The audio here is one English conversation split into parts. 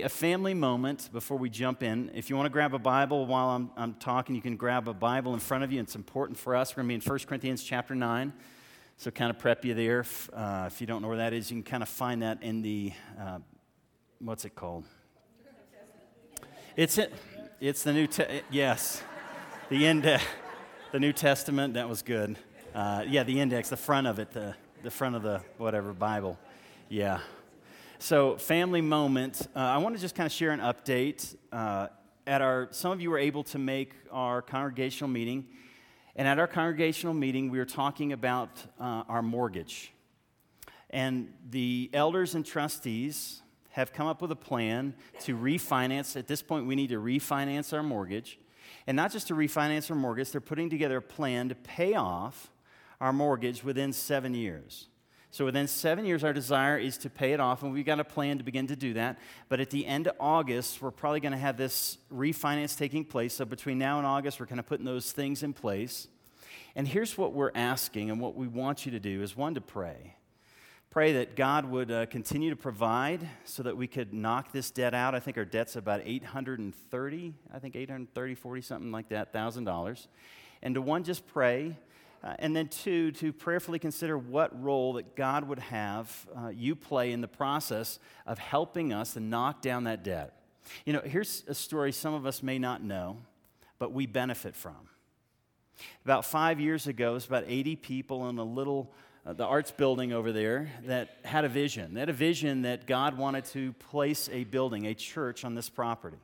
A family moment before we jump in. If you want to grab a Bible while I'm, I'm talking, you can grab a Bible in front of you. It's important for us. We're going to be in 1 Corinthians chapter 9. So, kind of prep you there. Uh, if you don't know where that is, you can kind of find that in the, uh, what's it called? It's, it, it's the New, yes, the index, the New Testament. That was good. Uh, yeah, the index, the front of it, the, the front of the whatever Bible. Yeah. So, family moment. Uh, I want to just kind of share an update. Uh, at our, some of you were able to make our congregational meeting, and at our congregational meeting, we were talking about uh, our mortgage. And the elders and trustees have come up with a plan to refinance. At this point, we need to refinance our mortgage. And not just to refinance our mortgage, they're putting together a plan to pay off our mortgage within seven years. So within seven years, our desire is to pay it off, and we've got a plan to begin to do that. But at the end of August, we're probably going to have this refinance taking place. So between now and August, we're kind of putting those things in place. And here's what we're asking, and what we want you to do is one, to pray. Pray that God would uh, continue to provide so that we could knock this debt out. I think our debt's about 830, I think 830, 40, something like that, thousand dollars. And to one, just pray uh, and then, two, to prayerfully consider what role that God would have uh, you play in the process of helping us to knock down that debt. You know, here's a story some of us may not know, but we benefit from. About five years ago, it was about 80 people in a little, uh, the arts building over there that had a vision. They had a vision that God wanted to place a building, a church on this property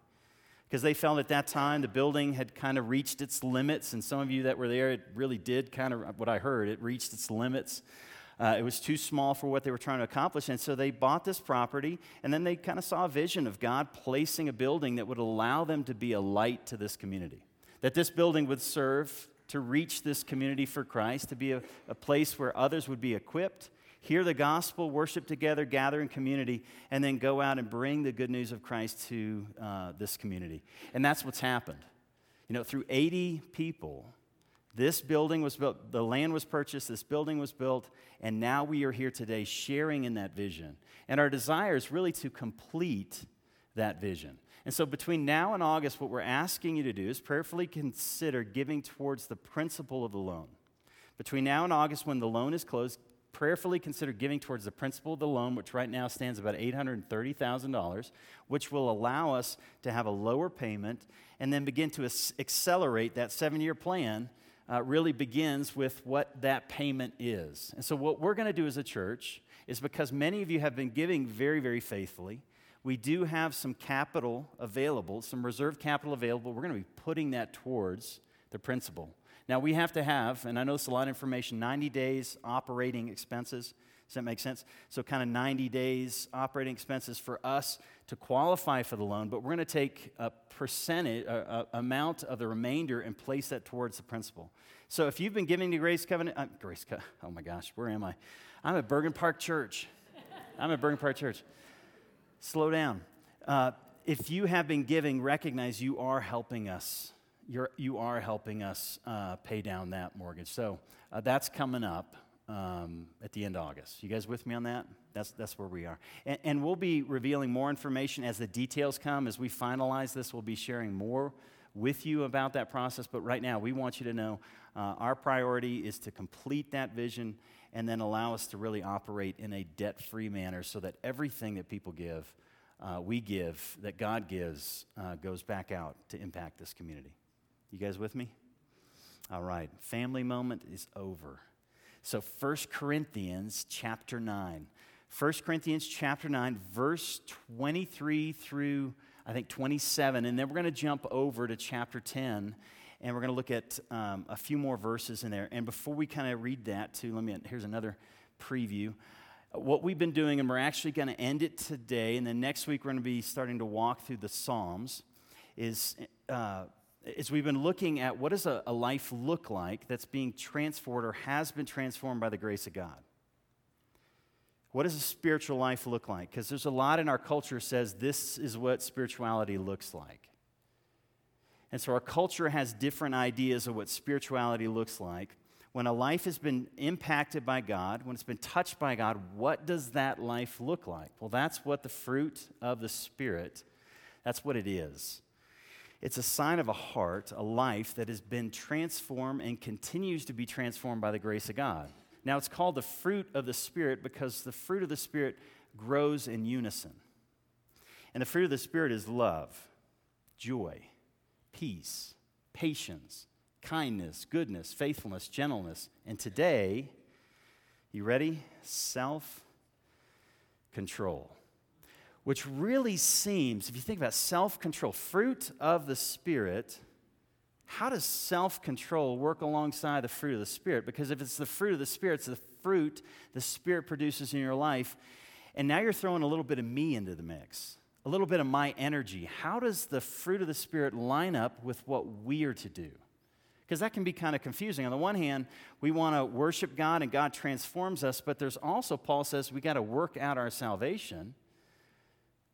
because they felt at that time the building had kind of reached its limits. And some of you that were there, it really did kind of, what I heard, it reached its limits. Uh, it was too small for what they were trying to accomplish. And so they bought this property, and then they kind of saw a vision of God placing a building that would allow them to be a light to this community. That this building would serve to reach this community for Christ, to be a, a place where others would be equipped hear the gospel, worship together, gather in community, and then go out and bring the good news of Christ to uh, this community. And that's what's happened. You know, through 80 people, this building was built, the land was purchased, this building was built, and now we are here today sharing in that vision. And our desire is really to complete that vision. And so, between now and August, what we're asking you to do is prayerfully consider giving towards the principal of the loan. Between now and August, when the loan is closed, prayerfully consider giving towards the principal of the loan, which right now stands about $830,000, which will allow us to have a lower payment and then begin to accelerate that seven year plan. Uh, really begins with what that payment is. And so, what we're going to do as a church is because many of you have been giving very, very faithfully, we do have some capital available, some reserve capital available. We're going to be putting that towards the principal. Now, we have to have, and I know it's a lot of information, 90 days operating expenses. Does that make sense? So, kind of 90 days operating expenses for us to qualify for the loan, but we're going to take a percentage, a, a, amount of the remainder and place that towards the principal. So, if you've been giving to Grace Covenant, uh, Grace, oh my gosh, where am I? I'm at Bergen Park Church. I'm at Bergen Park Church. Slow down. Uh, if you have been giving, recognize you are helping us you're, you are helping us uh, pay down that mortgage. So uh, that's coming up um, at the end of August. You guys with me on that? That's, that's where we are. And, and, we'll be revealing more information as the details come. As we finalize this, we'll be sharing more with you about that process. But right now, we want you to know uh, our priority is to complete that vision and then allow us to really operate in a debt free manner so that everything that people give, uh, we give, that God gives, uh, goes back out to impact this community. You guys with me? All right. Family moment is over. So 1 Corinthians chapter 9. 1 Corinthians chapter 9, verse 23 through I think 27. And then we're going to jump over to chapter 10 and we're going to look at um, a few more verses in there. And before we kind of read that, too, let me, here's another preview. What we've been doing, and we're actually going to end it today, and then next week we're going to be starting to walk through the Psalms, is uh, is we've been looking at what does a, a life look like that's being transformed or has been transformed by the grace of God. What does a spiritual life look like? Because there's a lot in our culture says this is what spirituality looks like. And so our culture has different ideas of what spirituality looks like. When a life has been impacted by God, when it's been touched by God, what does that life look like? Well, that's what the fruit of the Spirit, that's what it is. It's a sign of a heart, a life that has been transformed and continues to be transformed by the grace of God. Now, it's called the fruit of the Spirit because the fruit of the Spirit grows in unison. And the fruit of the Spirit is love, joy, peace, patience, kindness, goodness, faithfulness, gentleness. And today, you ready? Self control which really seems, if you think about self control, fruit of the Spirit, how does self control work alongside the fruit of the Spirit? Because if it's the fruit of the Spirit, it's the fruit the Spirit produces in your life. And now you're throwing a little bit of me into the mix, a little bit of my energy. How does the fruit of the Spirit line up with what we are to do? Because that can be kind of confusing. On the one hand, we want to worship God and God transforms us, but there's also, Paul says, we got to work out our salvation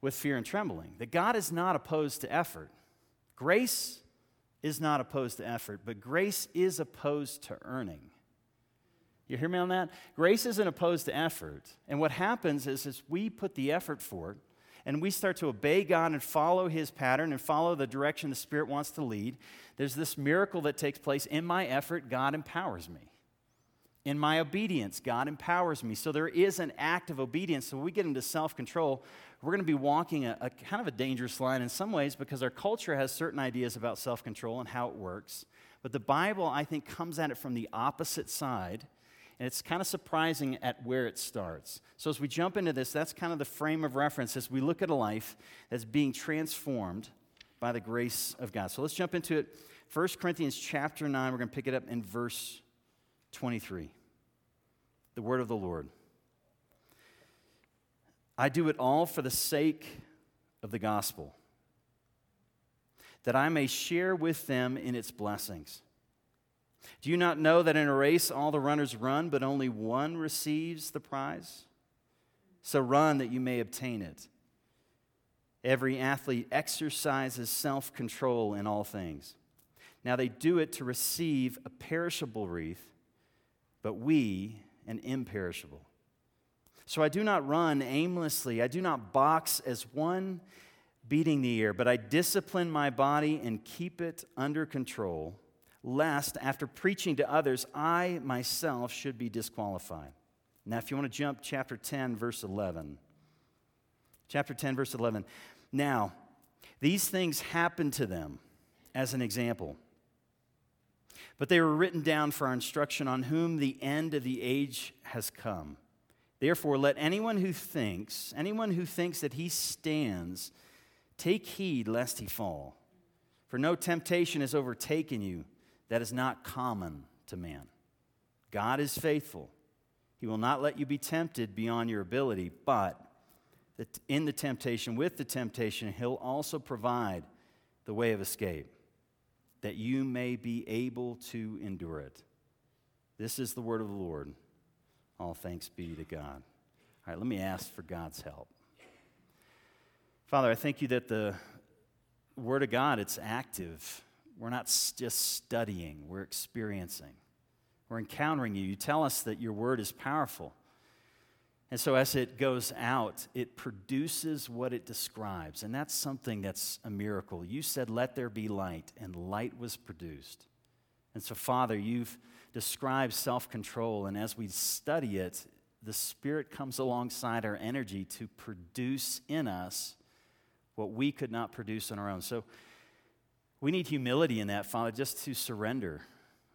with fear and trembling. That God is not opposed to effort. Grace is not opposed to effort, but grace is opposed to earning. You hear me on that? Grace isn't opposed to effort. And what happens is, is we put the effort forward and we start to obey God and follow His pattern and follow the direction the Spirit wants to lead, there's this miracle that takes place. In my effort, God empowers me. In my obedience, God empowers me. So there is an act of obedience. So when we get into self control, we're going to be walking a, a, kind of a dangerous line in some ways because our culture has certain ideas about self control and how it works. But the Bible, I think, comes at it from the opposite side. And it's kind of surprising at where it starts. So, as we jump into this, that's kind of the frame of reference as we look at a life that's being transformed by the grace of God. So, let's jump into it. 1 Corinthians chapter 9, we're going to pick it up in verse 23. The word of the Lord. I do it all for the sake of the gospel, that I may share with them in its blessings. Do you not know that in a race all the runners run, but only one receives the prize? So run that you may obtain it. Every athlete exercises self control in all things. Now they do it to receive a perishable wreath, but we an imperishable. So I do not run aimlessly. I do not box as one beating the air, but I discipline my body and keep it under control, lest after preaching to others, I myself should be disqualified. Now, if you want to jump chapter 10, verse 11. Chapter 10, verse 11. Now, these things happened to them as an example. But they were written down for our instruction on whom the end of the age has come. Therefore, let anyone who thinks, anyone who thinks that he stands, take heed lest he fall. For no temptation has overtaken you that is not common to man. God is faithful. He will not let you be tempted beyond your ability, but in the temptation, with the temptation, he'll also provide the way of escape, that you may be able to endure it. This is the word of the Lord. All thanks be to God. All right, let me ask for God's help. Father, I thank you that the Word of God, it's active. We're not just studying, we're experiencing. We're encountering you. You tell us that your Word is powerful. And so, as it goes out, it produces what it describes. And that's something that's a miracle. You said, Let there be light, and light was produced. And so, Father, you've described self control. And as we study it, the Spirit comes alongside our energy to produce in us what we could not produce on our own. So we need humility in that, Father, just to surrender.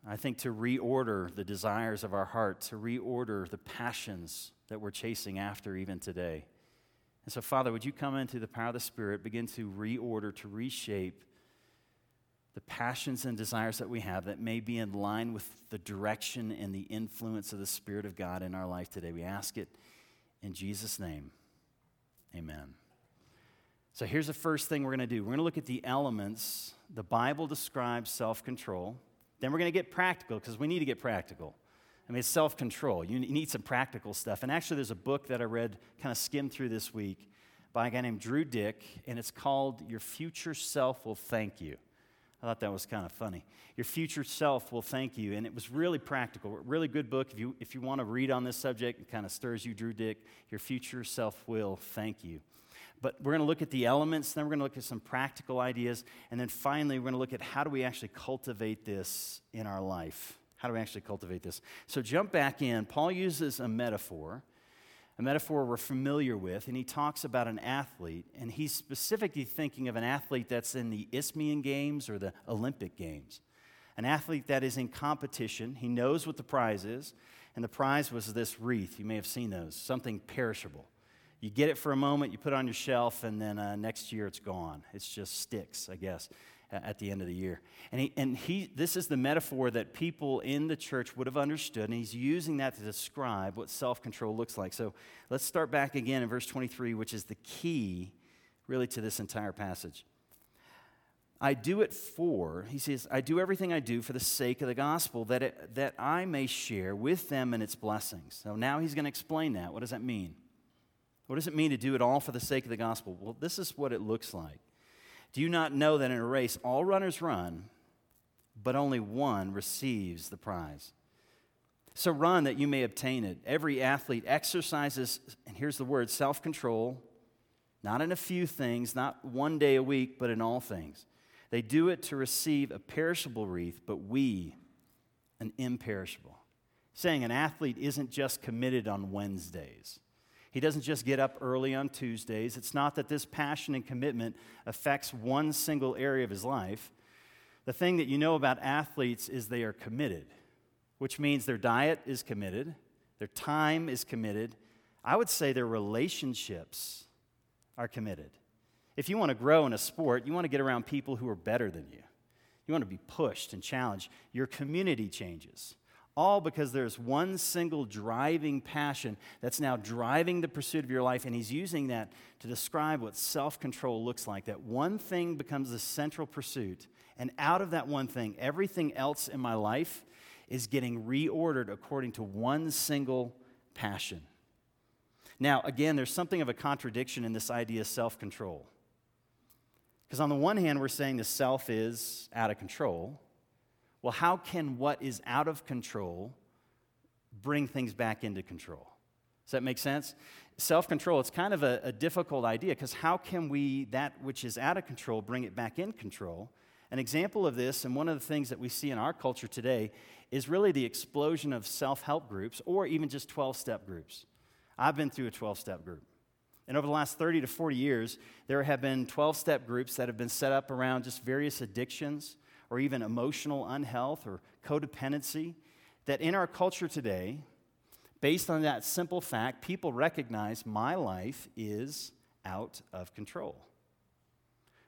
I think to reorder the desires of our heart, to reorder the passions that we're chasing after even today. And so, Father, would you come into the power of the Spirit, begin to reorder, to reshape the passions and desires that we have that may be in line with the direction and the influence of the Spirit of God in our life today. We ask it in Jesus' name. Amen. So here's the first thing we're going to do we're going to look at the elements. The Bible describes self control. Then we're going to get practical because we need to get practical. I mean, it's self control. You need some practical stuff. And actually, there's a book that I read, kind of skimmed through this week, by a guy named Drew Dyck, and it's called Your Future Self Will Thank You. I thought that was kind of funny. Your future self will thank you. And it was really practical, really good book. If you, if you want to read on this subject, it kind of stirs you, Drew Dyck. Your future self will thank you. But we're going to look at the elements, then we're going to look at some practical ideas, and then finally, we're going to look at how do we actually cultivate this in our life? How do we actually cultivate this? So jump back in. Paul uses a metaphor a metaphor we're familiar with, and he talks about an athlete, and he's specifically thinking of an athlete that's in the Isthmian Games or the Olympic Games. An athlete that is in competition. He knows what the prize is, and the prize was this wreath. You may have seen those, something perishable. You get it for a moment, you put it on your shelf, and then uh, next year it's gone. It's just sticks, I guess at the end of the year. And, he, and he, this is the metaphor that people in the church would have understood, and he's using that to describe what self control looks like. So let's start back again in verse 23, which is the key really to this entire passage. I do it for, he says, I do everything I do for the sake of the gospel, that, it, that I may share with them in its blessings. So now he's going to explain that. What does that mean? What does it mean to do it all for the sake of the gospel? Well, this is what it looks like. Do you not know that in a race all runners run, but only one receives the prize? So run that you may obtain it. Every athlete exercises, and here's the word self control, not in a few things, not one day a week, but in all things. They do it to receive a perishable wreath, but we an imperishable. Saying an athlete isn't just committed on Wednesdays. He doesn't just get up early on Tuesdays. It's not that this passion and commitment affects one single area of his life. The thing that you know about athletes is they are committed, which means their diet is committed, their time is committed. I would say their relationships are committed. If you want to grow in a sport, you want to get around people who are better than you. You want to be pushed and challenged. Your community changes all because there's one single driving passion that's now driving the pursuit of your life, and he's using that to describe what self control looks like. That one thing becomes the central pursuit, and out of that one thing, everything else in my life is getting reordered according to one single passion. Now, again, there's something of a contradiction in this idea of self control. Because on the one hand, we're saying the self is out of control. Well, how can what is out of control bring things back into control? Does that make sense? Self control, it's kind of a, a difficult idea because how can we, that which is out of control, bring it back in control? An example of this, and one of the things that we see in our culture today, is really the explosion of self help groups or even just 12 step groups. I've been through a 12 step group. And over the last 30 to 40 years, there have been 12 step groups that have been set up around just various addictions or even emotional unhealth or codependency, that in our culture today, based on that simple fact, people recognize my life is out of control.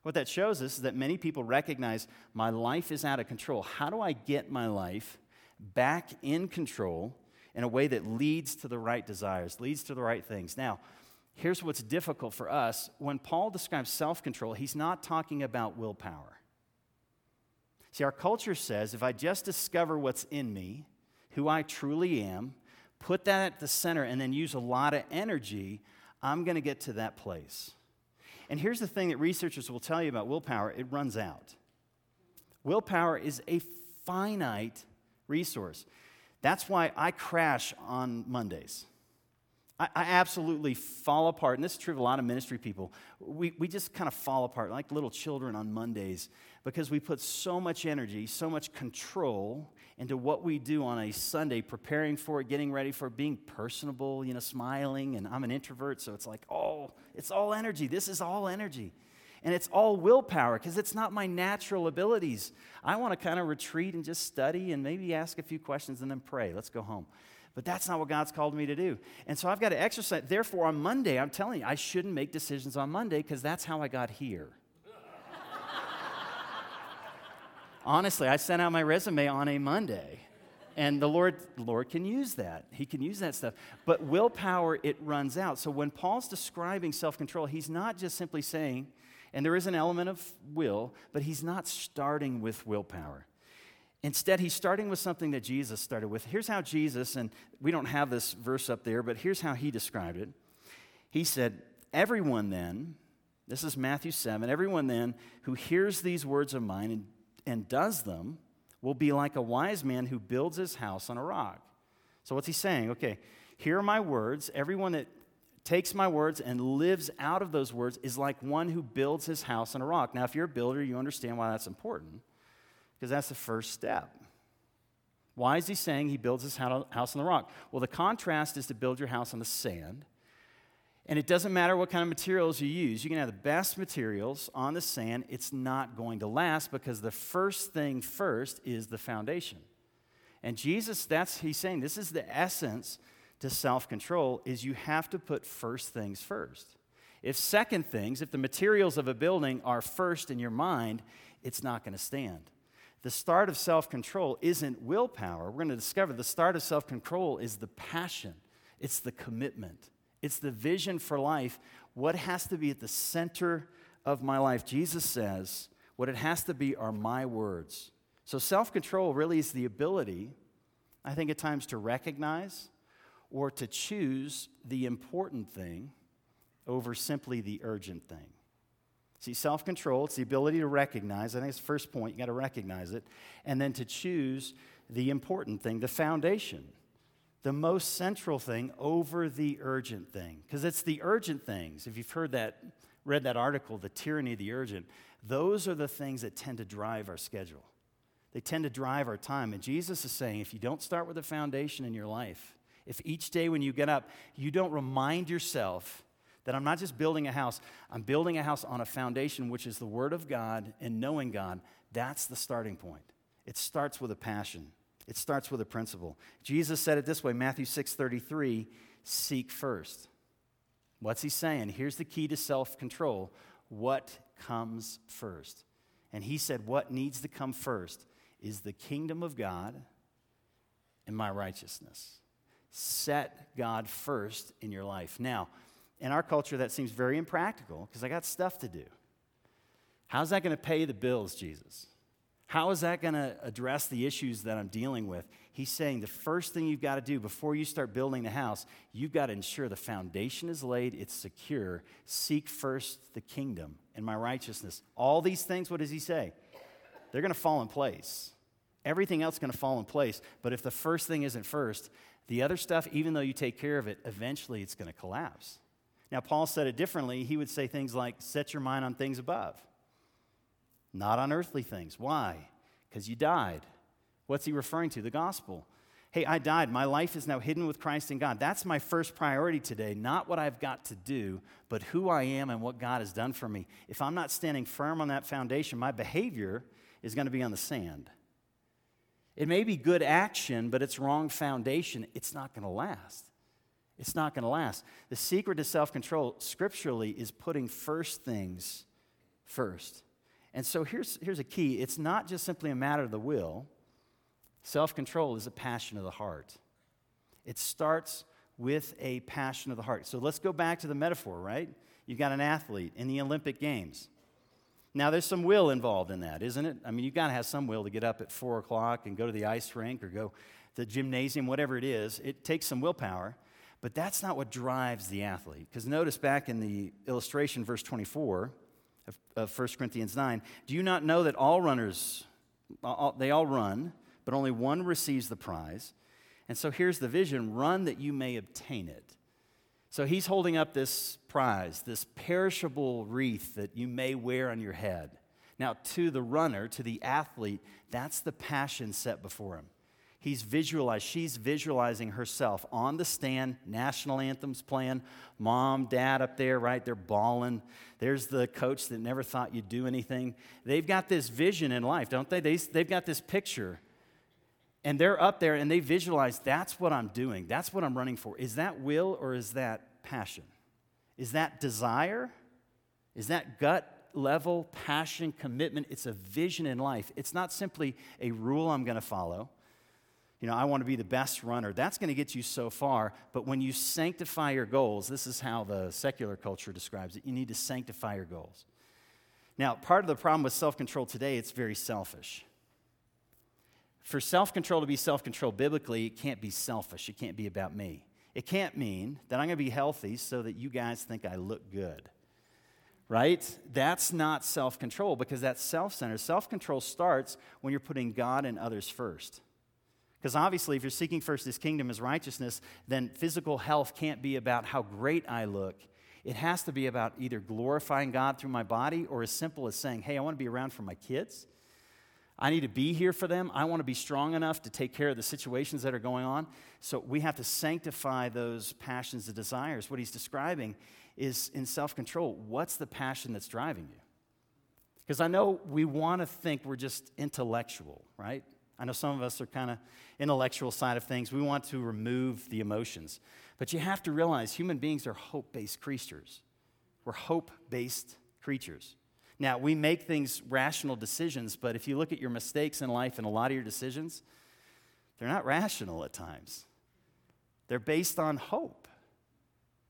What that shows us is that many people recognize my life is out of control. How do I get my life back in control in a way that leads to the right desires, leads to the right things? Now, here's what's difficult for us. When Paul describes self control, he's not talking about willpower. See, our culture says if I just discover what's in me, who I truly am, put that at the center, and then use a lot of energy, I'm going to get to that place. And here's the thing that researchers will tell you about willpower it runs out. Willpower is a finite resource. That's why I crash on Mondays. I, I, absolutely fall apart. And this is true of a lot of ministry people. We, we just kind of fall apart like little children on Mondays because we put so much energy, so much control into what we do on a Sunday, preparing for it, getting ready for it, being personable, you know, smiling. And I'm an introvert, so it's like, oh, it's all energy. This is all energy. And it's all willpower because it's not my natural abilities. I want to kind of retreat and just study and maybe ask a few questions and then pray. Let's go home. But that's not what God's called me to do. And so I've got to exercise. Therefore, on Monday, I'm telling you, I shouldn't make decisions on Monday because that's how I got here. Honestly, I sent out my resume on a Monday. And the Lord, Lord can use that. He can use that stuff. But willpower, it runs out. So when Paul's describing self control, he's not just simply saying, and there is an element of will, but he's not starting with willpower. Instead, he's starting with something that Jesus started with. Here's how Jesus, and we don't have this verse up there, but here's how he described it. He said, Everyone then, this is Matthew 7, everyone then who hears these words of mine and, and does them will be like a wise man who builds his house on a rock. So, what's he saying? Okay, here are my words. Everyone that takes my words and lives out of those words is like one who builds his house on a rock. Now, if you're a builder, you understand why that's important, because that's the first step. Why is he saying he builds his house on the rock? Well, the contrast is to build your house on the sand. And it doesn't matter what kind of materials you use. You can have the best materials on the sand, it's not going to last because the first thing first is the foundation. And Jesus, that's he's saying this is the essence to self-control is you have to put first things first. If second things, if the materials of a building are first in your mind, it's not going to stand. The start of self-control isn't willpower. We're going to discover the start of self-control is the passion. It's the commitment. It's the vision for life. What has to be at the center of my life? Jesus says, what it has to be are my words. So self control really is the ability, I think, at times to recognize or to choose the important thing over simply the urgent thing. See, self control, it's the ability to recognize. I think it's the first point. You got to recognize it. And then to choose the important thing, the foundation the most central thing over the urgent thing. Because it's the urgent things. If you've heard that, read that article, The Tyranny of the Urgent, those are the things that tend to drive our schedule. They tend to drive our time. And Jesus is saying if you don't start with a foundation in your life, if each day when you get up, you don't remind yourself that I'm not just building a house, I'm building a house on a foundation which is the Word of God and knowing God, that's the starting point. It starts with a passion. It starts with a principle. Jesus said it this way, Matthew 6:33, seek first. What's he saying? Here's the key to self-control. What comes first? And he said what needs to come first is the kingdom of God and my righteousness. Set God first in your life. Now, in our culture, that seems very impractical because I got stuff to do. How's that going to pay the bills, Jesus? How is that going to address the issues that I'm dealing with? He's saying the first thing you've got to do before you start building the house, you've got to ensure the foundation is laid, it's secure. Seek first the kingdom and my righteousness. All these things, what does he say? They're going to fall in place. Everything else is going to fall in place. But if the first thing isn't first, the other stuff, even though you take care of it, eventually it's going to collapse. Now, Paul said it differently. He would say things like, set your mind on things above not on earthly things. Why? Because you died. What's he referring to? The gospel. Hey, I died. My life is now hidden with Christ in God. That's my first priority today, not what I've got to do, but who I am and what God has done for me. If I'm not standing firm on that foundation, my behavior is going to be on the sand. It may be good action, but it's wrong foundation. It's not going to last. It's not going to last. The secret to self control, scripturally, is putting first things first. And so here's, here's a key it's not just simply a matter of the will, self control is a passion of the heart. It starts with a passion of the heart. So let's go back to the metaphor, right? You've got an athlete in the Olympic Games. Now, there's some will involved in that, isn't it? I mean, you've got to have some will to get up at 4 o'clock and go to the ice rink or go to the gymnasium, whatever it is. It takes some willpower, but that's not what drives the athlete. Because notice back in the illustration, verse 24, of, of 1 Corinthians 9. Do you not know that all runners, all, they all run, but only one receives the prize? And so here's the vision run that you may obtain it. So he's holding up this prize, this perishable wreath that you may wear on your head. Now, to the runner, to the athlete, that's the passion set before him he's visualized, she's visualizing herself on the stand, national anthems playing, mom, dad up there, right? They're bawling. There's the coach that never thought you'd do anything. They've got this vision in life, don't they? they they've got this picture. And they're up there and they visualize that's what I'm doing. That's what I'm running for. Is that will or is that passion? Is that desire? Is that gut level passion, commitment? It's a vision in life. It's not simply a rule I'm going to follow you know, I want to be the best runner. That's going to get you so far. But when you sanctify your goals, this is how the secular culture describes it. You need to sanctify your goals. Now, part of the problem with self control today, it's very selfish. For self control to be self control biblically, it can't be selfish. It can't be about me. It can't mean that I'm going to be healthy so that you guys think I look good. right? That's not self control because that's self centered. Self control starts when you're putting God and others first. Because obviously, if you're seeking first his kingdom, his righteousness, then physical health can't be about how great I look. It has to be about either glorifying God through my body or as simple as saying, hey, I want to be around for my kids. I need to be here for them. I want to be strong enough to take care of the situations that are going on. So we have to sanctify those passions and desires. What he's describing is in self control. What's the passion that's driving you? Because I know we want to think we're just intellectual, right? I know some of us are kind of intellectual side of things. We want to remove the emotions. But you have to realize human beings are hope based creatures. We're hope based creatures. Now, we make things rational decisions, but if you look at your mistakes in life and a lot of your decisions, they're not rational at times. They're based on hope.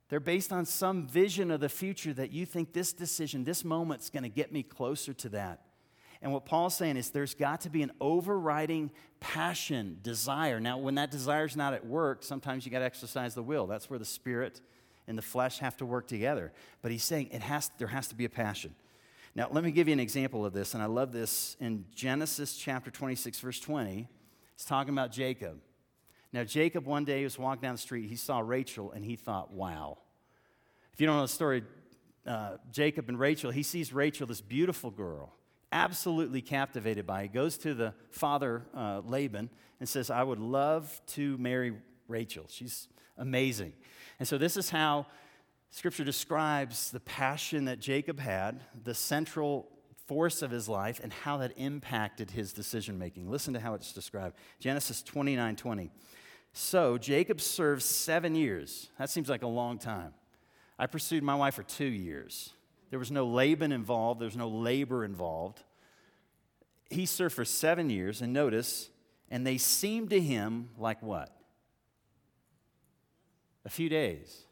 They're based on some vision of the future that you think this decision, this moment's going to get me closer to that. And what Paul's saying is there's got to be an overriding passion, desire. Now, when that desire's not at work, sometimes you got to exercise the will. That's where the spirit and the flesh have to work together. But he's saying it has, there has to be a passion. Now, let me give you an example of this, and I love this in Genesis chapter 26, verse 20. It's talking about Jacob. Now, Jacob one day was walking down the street. He saw Rachel, and he thought, wow. If you don't know the story, uh, Jacob and Rachel, he sees Rachel, this beautiful girl absolutely captivated by. He goes to the father, uh, Laban, and says, I would love to marry Rachel. She's amazing. And so, this is how Scripture describes the passion that Jacob had, the central force of his life, and how that impacted his decision making. Listen to how it's described Genesis 29 20. So, Jacob served seven years. That seems like a long time. I pursued my wife for two years. There was no Laban involved, there was no labor involved. He served for seven years, and notice, and they seemed to him like what? A few days.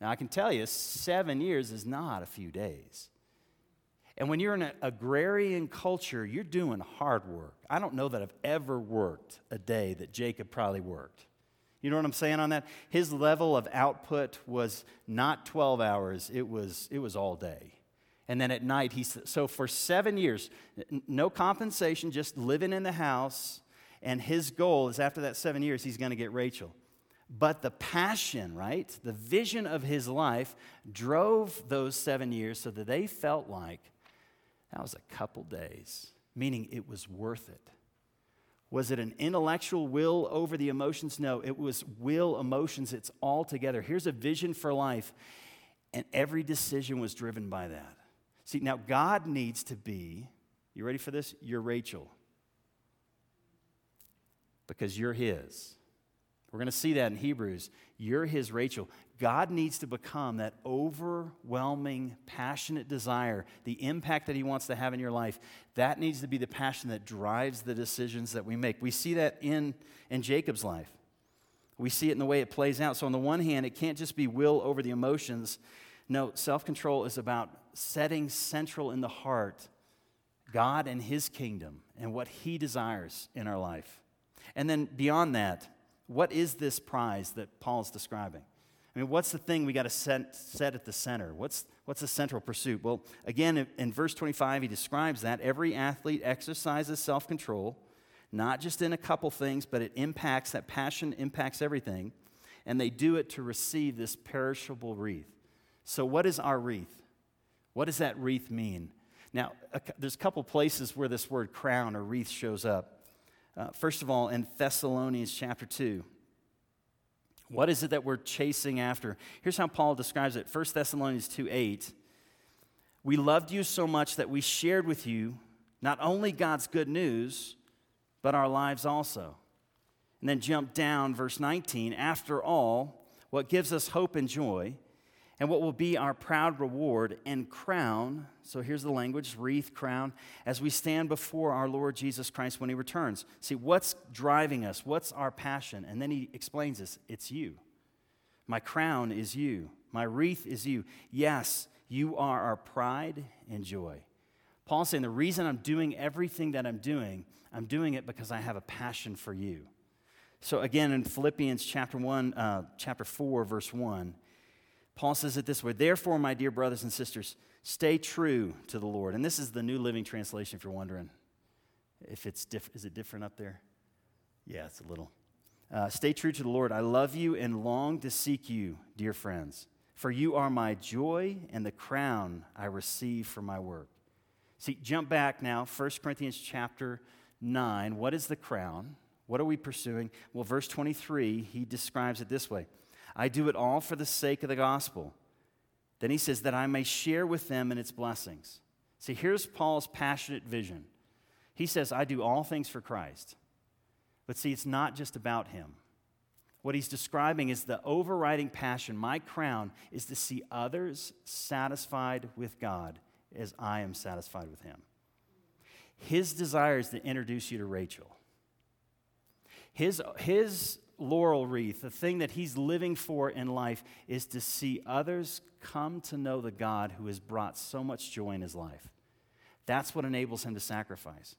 Now, I can tell you, seven years is not a few days. And when you're in an agrarian culture, you're doing hard work. I don't know that I've ever worked a day that Jacob probably worked. You know what I'm saying on that? His level of output was not 12 hours, it was, it was all day. And then at night, he so for seven years, no compensation, just living in the house. And his goal is after that seven years, he's going to get Rachel. But the passion, right, the vision of his life drove those seven years so that they felt like that was a couple days, meaning it was worth it. Was it an intellectual will over the emotions? No, it was will, emotions, it's all together. Here's a vision for life, and every decision was driven by that. See, now God needs to be, you ready for this? You're Rachel. Because you're His. We're going to see that in Hebrews. You're His Rachel. God needs to become that overwhelming, passionate desire, the impact that He wants to have in your life. That needs to be the passion that drives the decisions that we make. We see that in, in Jacob's life. We see it in the way it plays out. So, on the one hand, it can't just be will over the emotions. No, self control is about setting central in the heart God and His kingdom and what He desires in our life. And then beyond that, what is this prize that Paul's describing? I mean, what's the thing we got to set, set at the center? What's, what's the central pursuit? Well, again, in, verse 25, he describes that every athlete exercises self control, not just in a couple things, but it impacts, that passion impacts everything. And they do it to receive this perishable wreath. So, what is our wreath? What does that wreath mean? Now, a, there's a couple places where this word crown or wreath shows up. Uh, first of all, in Thessalonians chapter 2. What is it that we're chasing after? Here's how Paul describes it 1 Thessalonians 2 8. We loved you so much that we shared with you not only God's good news, but our lives also. And then jump down, verse 19. After all, what gives us hope and joy, and what will be our proud reward and crown. So here's the language wreath, crown, as we stand before our Lord Jesus Christ when he returns. See, what's driving us? What's our passion? And then he explains this it's you. My crown is you, my wreath is you. Yes, you are our pride and joy. Paul's saying the reason I'm doing everything that I'm doing, I'm doing it because I have a passion for you. So again, in Philippians chapter 1, uh, chapter 4, verse 1, Paul says it this way Therefore, my dear brothers and sisters, stay true to the Lord. And this is the New Living Translation, if you're wondering. If it's diff- is it different up there? Yeah, it's a little. Uh, stay true to the Lord. I love you and long to seek you, dear friends. For you are my joy and the crown I receive for my work. See, jump back now, 1 Corinthians chapter 9. What is the crown? What are we pursuing? Well, verse 23, he describes it this way I do it all for the sake of the gospel. Then he says, that I may share with them in its blessings. See, here's Paul's passionate vision. He says, I do all things for Christ. But see, it's not just about him. What he's describing is the overriding passion. My crown is to see others satisfied with God as I am satisfied with him. His desire is to introduce you to Rachel. His, his laurel wreath, the thing that he's living for in life, is to see others come to know the God who has brought so much joy in his life. That's what enables him to sacrifice.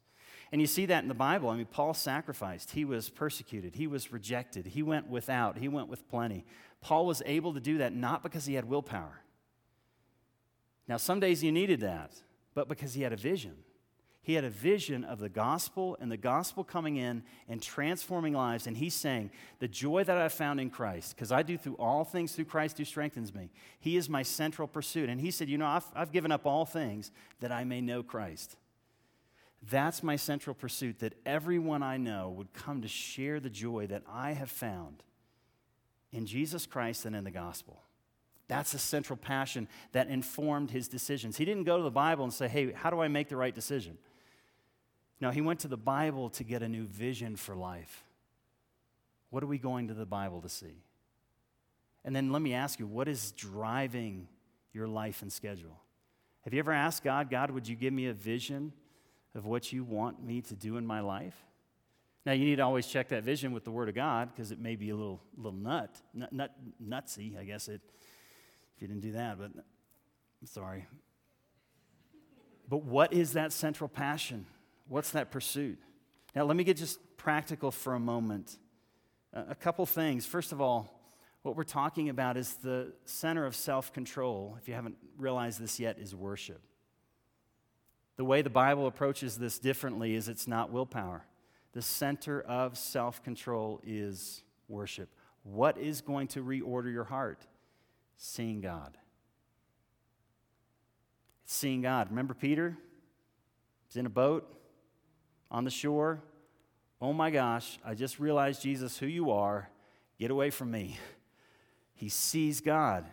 And you see that in the Bible. I mean, Paul sacrificed. He was persecuted. He was rejected. He went without. He went with plenty. Paul was able to do that not because he had willpower. Now, some days he needed that, but because he had a vision. He had a vision of the gospel and the gospel coming in and transforming lives. And he's saying, The joy that I found in Christ, because I do through all things through Christ who strengthens me, he is my central pursuit. And he said, You know, I've, I've given up all things that I may know Christ. That's my central pursuit, that everyone I know would come to share the joy that I have found in Jesus Christ and in the gospel. That's a central passion that informed his decisions. He didn't go to the Bible and say, hey, how do I make the right decision? No, he went to the Bible to get a new vision for life. What are we going to the Bible to see? And then let me ask you, what is driving your life and schedule? Have you ever asked God, God, would you give me a vision of what you want me to do in my life? Now, you need to always check that vision with the Word of God because it may be a little, little nut, nut, nut, nutsy, I guess, it, if you didn't do that, but I'm sorry. But what is that central passion? What's that pursuit? Now, let me get just practical for a moment. a couple things. First of all, what we're talking about is the center of self control, if you haven't realized this yet, is worship. The way the Bible approaches this differently is it's not willpower. The center of self control is worship. What is going to reorder your heart? Seeing God. Seeing God. Remember Peter? He's in a boat on the shore. Oh my gosh, I just realized, Jesus, who you are. Get away from me. He sees God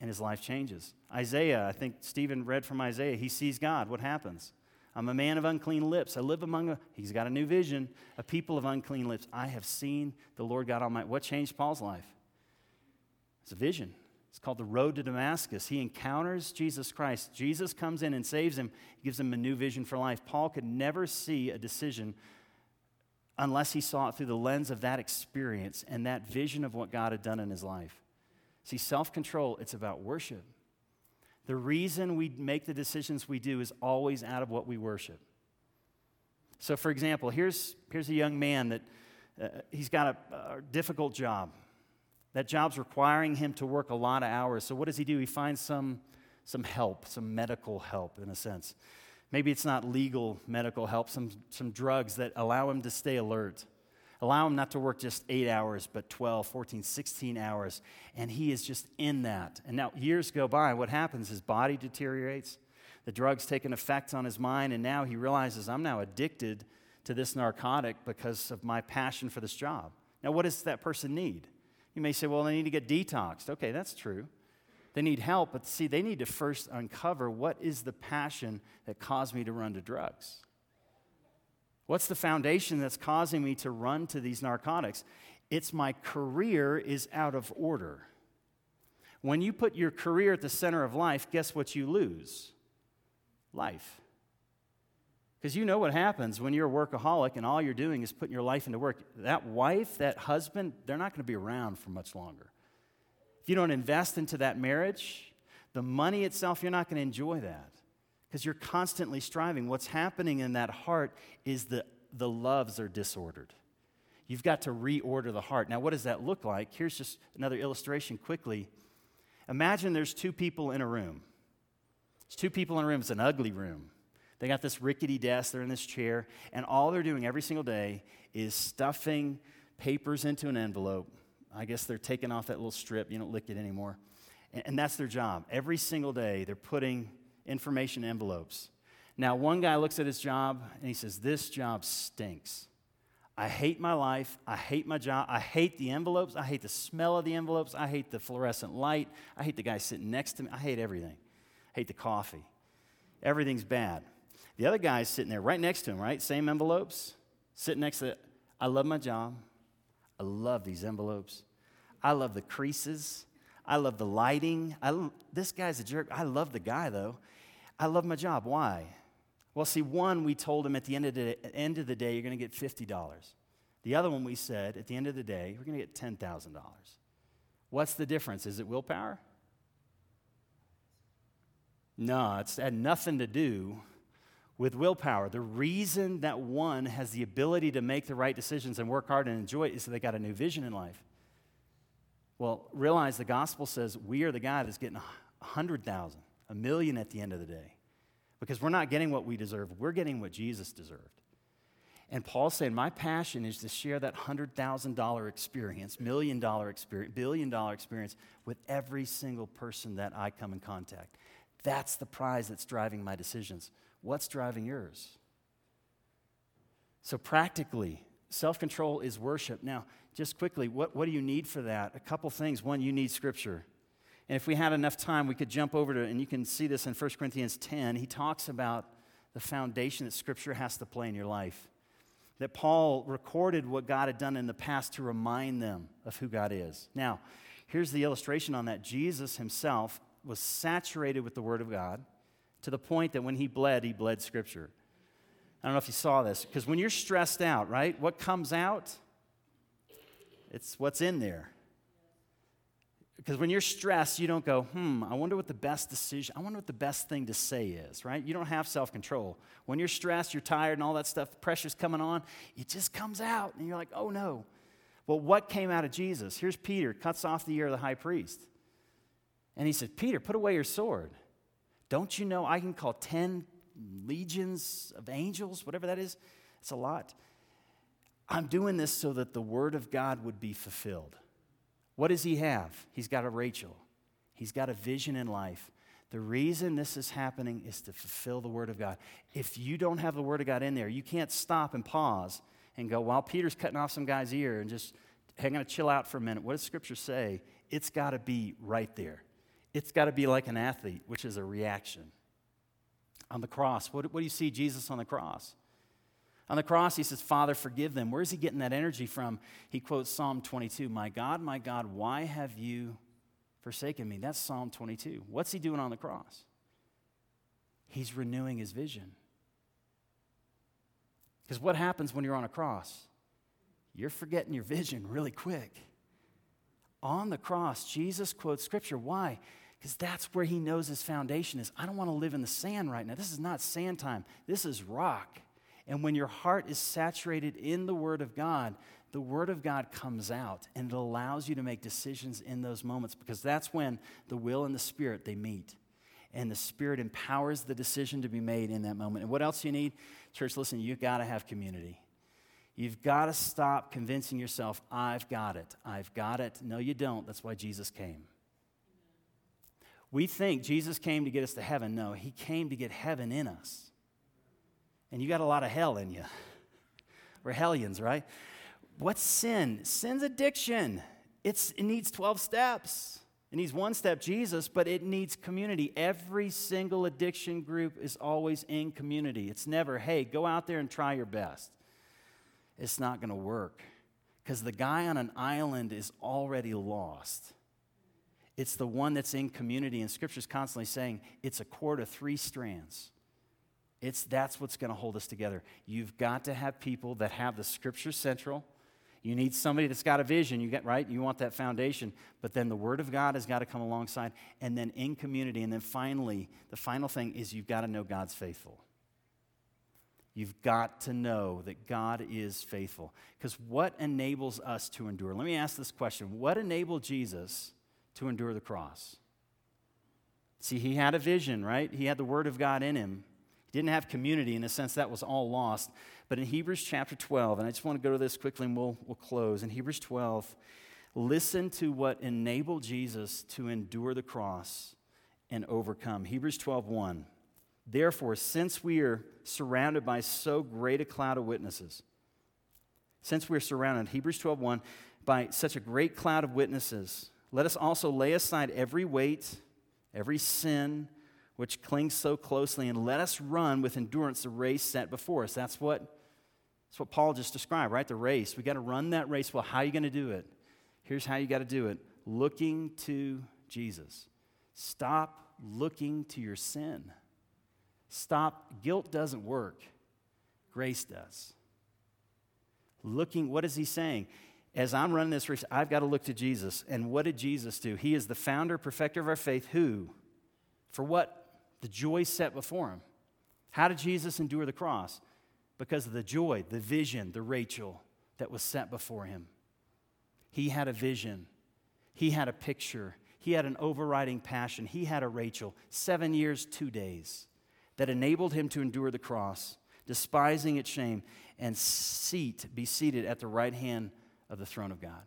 and his life changes. Isaiah, I think Stephen read from Isaiah, he sees God. What happens? I'm a man of unclean lips. I live among a, he's got a new vision, a people of unclean lips. I have seen the Lord God Almighty. What changed Paul's life? It's a vision. It's called the road to Damascus. He encounters Jesus Christ. Jesus comes in and saves him, he gives him a new vision for life. Paul could never see a decision unless he saw it through the lens of that experience and that vision of what God had done in his life. See, self control, it's about worship. The reason we make the decisions we do is always out of what we worship. So, for example, here's, here's a young man that uh, he's got a, a difficult job. That job's requiring him to work a lot of hours. So, what does he do? He finds some, some help, some medical help, in a sense. Maybe it's not legal medical help, some, some drugs that allow him to stay alert. Allow him not to work just eight hours, but 12, 14, 16 hours. And he is just in that. And now years go by. What happens? His body deteriorates. The drugs take an effect on his mind. And now he realizes, I'm now addicted to this narcotic because of my passion for this job. Now, what does that person need? You may say, well, they need to get detoxed. Okay, that's true. They need help, but see, they need to first uncover what is the passion that caused me to run to drugs. What's the foundation that's causing me to run to these narcotics? It's my career is out of order. When you put your career at the center of life, guess what you lose? Life. Because you know what happens when you're a workaholic and all you're doing is putting your life into work. That wife, that husband, they're not going to be around for much longer. If you don't invest into that marriage, the money itself, you're not going to enjoy that because you're constantly striving. What's happening in that heart is the, the loves are disordered. You've got to reorder the heart. Now, what does that look like? Here's just another illustration quickly. Imagine there's two people in a room. There's two people in a room. It's an ugly room. They got this rickety desk, they're in this chair, and all they're doing every single day is stuffing papers into an envelope. I guess they're taking off that little strip, you don't lick it anymore. And, that's their job. Every single day, they're putting information envelopes. Now, one guy looks at his job and he says, This job stinks. I hate my life. I hate my job. I hate the envelopes. I hate the smell of the envelopes. I hate the fluorescent light. I hate the guy sitting next to me. I hate everything. I hate the coffee. Everything's bad. The other guy's sitting there right next to him, right? Same envelopes, sitting next to it. I love my job. I love these envelopes. I love the creases. I love the lighting. I, this guy's a jerk. I love the guy, though. I love my job. Why? Well, see, one, we told him at the end of the, end of the day, you're going to get $50. The other one, we said, at the end of the day, we're going to get $10,000. What's the difference? Is it willpower? No, it's had nothing to do with willpower. The reason that one has the ability to make the right decisions and work hard and enjoy it is that they got a new vision in life. Well, realize the gospel says we are the guy that's getting a hundred thousand, a million at the end of the day because we're not getting what we deserve. We're getting what Jesus deserved. And Paul's saying, My passion is to share that $100,000 experience, million dollar experience, billion dollar experience with every single person that I come in contact. That's the prize that's driving my decisions. What's driving yours? So, practically, self control is worship. Now, just quickly, what, what do you need for that? A couple things. One, you need scripture. And if we had enough time, we could jump over to, and you can see this in 1 Corinthians 10. He talks about the foundation that Scripture has to play in your life. That Paul recorded what God had done in the past to remind them of who God is. Now, here's the illustration on that Jesus himself was saturated with the Word of God to the point that when he bled, he bled Scripture. I don't know if you saw this, because when you're stressed out, right, what comes out? It's what's in there. Because when you're stressed, you don't go, hmm, I wonder what the best decision, I wonder what the best thing to say is, right? You don't have self control. When you're stressed, you're tired, and all that stuff, pressure's coming on, it just comes out, and you're like, oh no. Well, what came out of Jesus? Here's Peter, cuts off the ear of the high priest. And he said, Peter, put away your sword. Don't you know I can call 10 legions of angels, whatever that is? It's a lot. I'm doing this so that the word of God would be fulfilled. What does he have? He's got a Rachel. He's got a vision in life. The reason this is happening is to fulfill the Word of God. If you don't have the Word of God in there, you can't stop and pause and go, while Peter's cutting off some guy's ear and just hang on, chill out for a minute. What does Scripture say? It's got to be right there. It's got to be like an athlete, which is a reaction. On the cross, what, what do you see Jesus on the cross? On the cross, he says, Father, forgive them. Where's he getting that energy from? He quotes Psalm 22 My God, my God, why have you forsaken me? That's Psalm 22. What's he doing on the cross? He's renewing his vision. Because what happens when you're on a cross? You're forgetting your vision really quick. On the cross, Jesus quotes scripture. Why? Because that's where he knows his foundation is. I don't want to live in the sand right now. This is not sand time, this is rock. And when your heart is saturated in the Word of God, the Word of God comes out and it allows you to make decisions in those moments because that's when the will and the Spirit they meet. And the Spirit empowers the decision to be made in that moment. And what else you need? Church, listen, you've got to have community. You've got to stop convincing yourself, I've got it. I've got it. No, you don't. That's why Jesus came. We think Jesus came to get us to heaven. No, he came to get heaven in us and you got a lot of hell in you. We're hellions, right? What's sin? Sin's addiction. It's, it needs 12 steps. It needs one step, Jesus, but it needs community. Every single addiction group is always in community. It's never, hey, go out there and try your best. It's not going to work because the guy on an island is already lost. It's the one that's in community, and Scripture's constantly saying it's a cord of three strands. It's that's what's going to hold us together. You've got to have people that have the scripture central. You need somebody that's got a vision, you get right? You want that foundation, but then the word of God has got to come alongside and then in community and then finally, the final thing is you've got to know God's faithful. You've got to know that God is faithful. Because what enables us to endure? Let me ask this question What enabled Jesus to endure the cross? See, he had a vision, right? He had the Word of God in him. He didn't have community. In a sense, that was all lost. But in Hebrews chapter 12, and I just want to go to this quickly and we'll, we'll close. In Hebrews 12, listen to what enabled Jesus to endure the cross and overcome. Hebrews 12, 1. Therefore, since we are surrounded by so great a cloud of witnesses, since we're surrounded, Hebrews 12, 1, by such a great cloud of witnesses, let us also lay aside every weight, every sin which clings so closely, and let us run with endurance the race set before us. That's what, that's what Paul just described, right? The race. We got to run that race. Well, how are you going to do it? Here's how you got to do it looking to Jesus. Stop looking to your sin. Stop. Guilt doesn't work, grace does. Looking, what is he saying? As I'm running this race, I've got to look to Jesus. And what did Jesus do? He is the founder, perfecter of our faith, who, for what? The joy set before him. How did Jesus endure the cross? Because of the joy, the vision, the Rachel that was set before him. He had a vision, he had a picture, he had an overriding passion, he had a Rachel, seven years, two days, that enabled him to endure the cross, despising its shame, and seat, be seated at the right hand of the throne of God.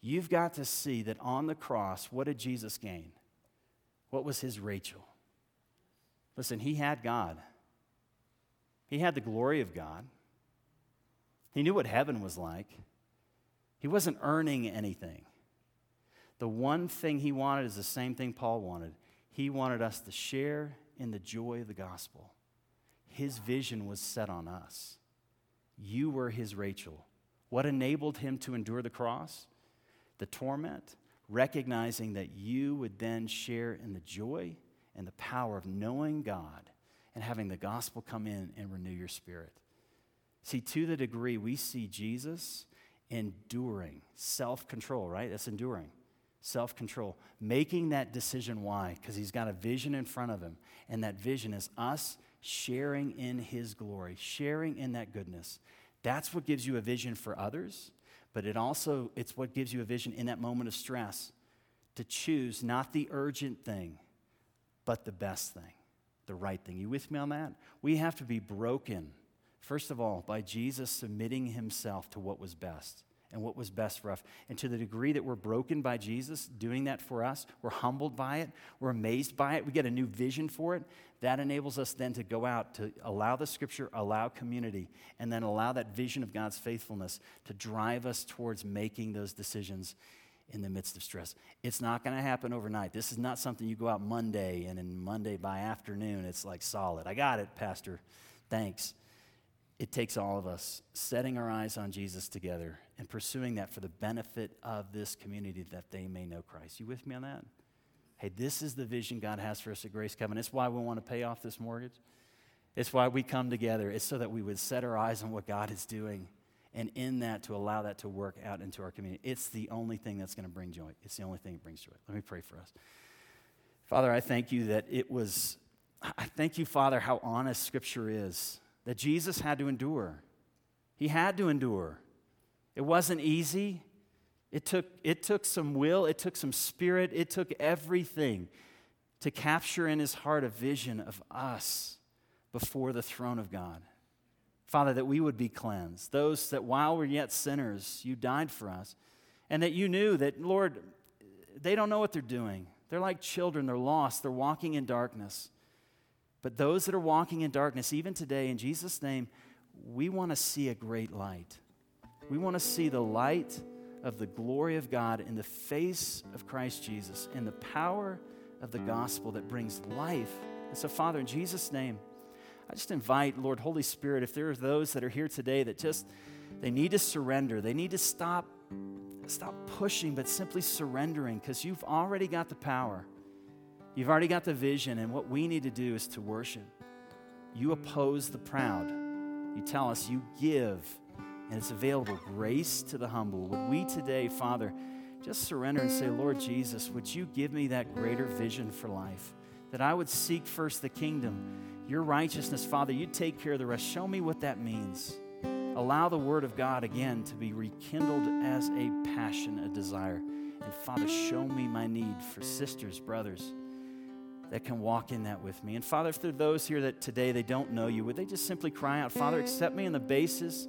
You've got to see that on the cross, what did Jesus gain? What was his Rachel? Listen, he had God. He had the glory of God. He knew what heaven was like. He wasn't earning anything. The one thing he wanted is the same thing Paul wanted. He wanted us to share in the joy of the gospel. His vision was set on us. You were his Rachel. What enabled him to endure the cross? The torment, recognizing that you would then share in the joy and the power of knowing God and having the gospel come in and renew your spirit. See, to the degree we see Jesus enduring, self control, right? That's enduring. Self control. Making that decision. Why? Because he's got a vision in front of him. And that vision is us sharing in his glory, sharing in that goodness. That's what gives you a vision for others, but it also it's what gives you a vision in that moment of stress to choose not the urgent thing, but the best thing, the right thing. You with me on that? We have to be broken First of all, by Jesus submitting himself to what was best and what was best for us. And to the degree that we're broken by Jesus doing that for us, we're humbled by it, we're amazed by it, we get a new vision for it. That enables us then to go out to allow the scripture, allow community, and then allow that vision of God's faithfulness to drive us towards making those decisions in the midst of stress. It's not going to happen overnight. This is not something you go out Monday and then Monday by afternoon it's like solid. I got it, Pastor. Thanks it takes all of us setting our eyes on Jesus together and pursuing that for the benefit of this community that they may know Christ. You with me on that? Hey, this is the vision God has for us at Grace Covenant. It's why we want to pay off this mortgage. It's why we come together. It's so that we would set our eyes on what God is doing and in that to allow that to work out into our community. It's the only thing that's going to bring joy. It's the only thing that brings joy. Let me pray for us. Father, I thank you that it was, I thank you, Father, how honest Scripture is that Jesus had to endure. He had to endure. It wasn't easy. It took, it took some will, it took some spirit, it took everything to capture in his heart a vision of us before the throne of God. Father, that we would be cleansed. Those that while we're yet sinners, you died for us. And that you knew that, Lord, they don't know what they're doing. They're like children, they're lost, they're walking in darkness. But those that are walking in darkness, even today, in Jesus' name, we want to see a great light. We want to see the light of the glory of God in the face of Christ Jesus, in the power of the gospel that brings life. And so, Father, in Jesus' name, I just invite, Lord, Holy Spirit, if there are those that are here today that just they need to surrender, they need to stop, stop pushing, but simply surrendering, because you've already got the power. You've already got the vision, and what we need to do is to worship. You oppose the proud. You tell us you give, and it's available grace to the humble. Would we today, Father, just surrender and say, Lord Jesus, would you give me that greater vision for life? That I would seek first the kingdom, your righteousness, Father. You take care of the rest. Show me what that means. Allow the word of God again to be rekindled as a passion, a desire. And Father, show me my need for sisters, brothers that can walk in that with me. And Father, if there are those here that today they don't know you, would they just simply cry out, Father, mm. accept me on the basis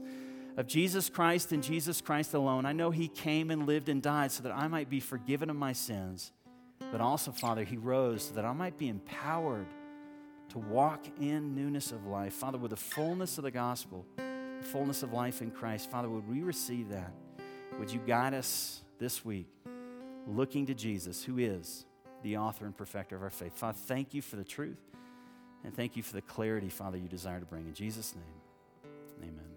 of Jesus Christ and Jesus Christ alone? I know He came and lived and died so that I might be forgiven of my sins, but also, Father, He rose so that I might be empowered to walk in newness of life. Father, with the fullness of the gospel, the fullness of life in Christ, Father, would we receive that? Would you guide us this week looking to Jesus, who is the author and perfecter of our faith. Father, thank you for the truth and thank you for the clarity, Father, you desire to bring. In Jesus' name, amen.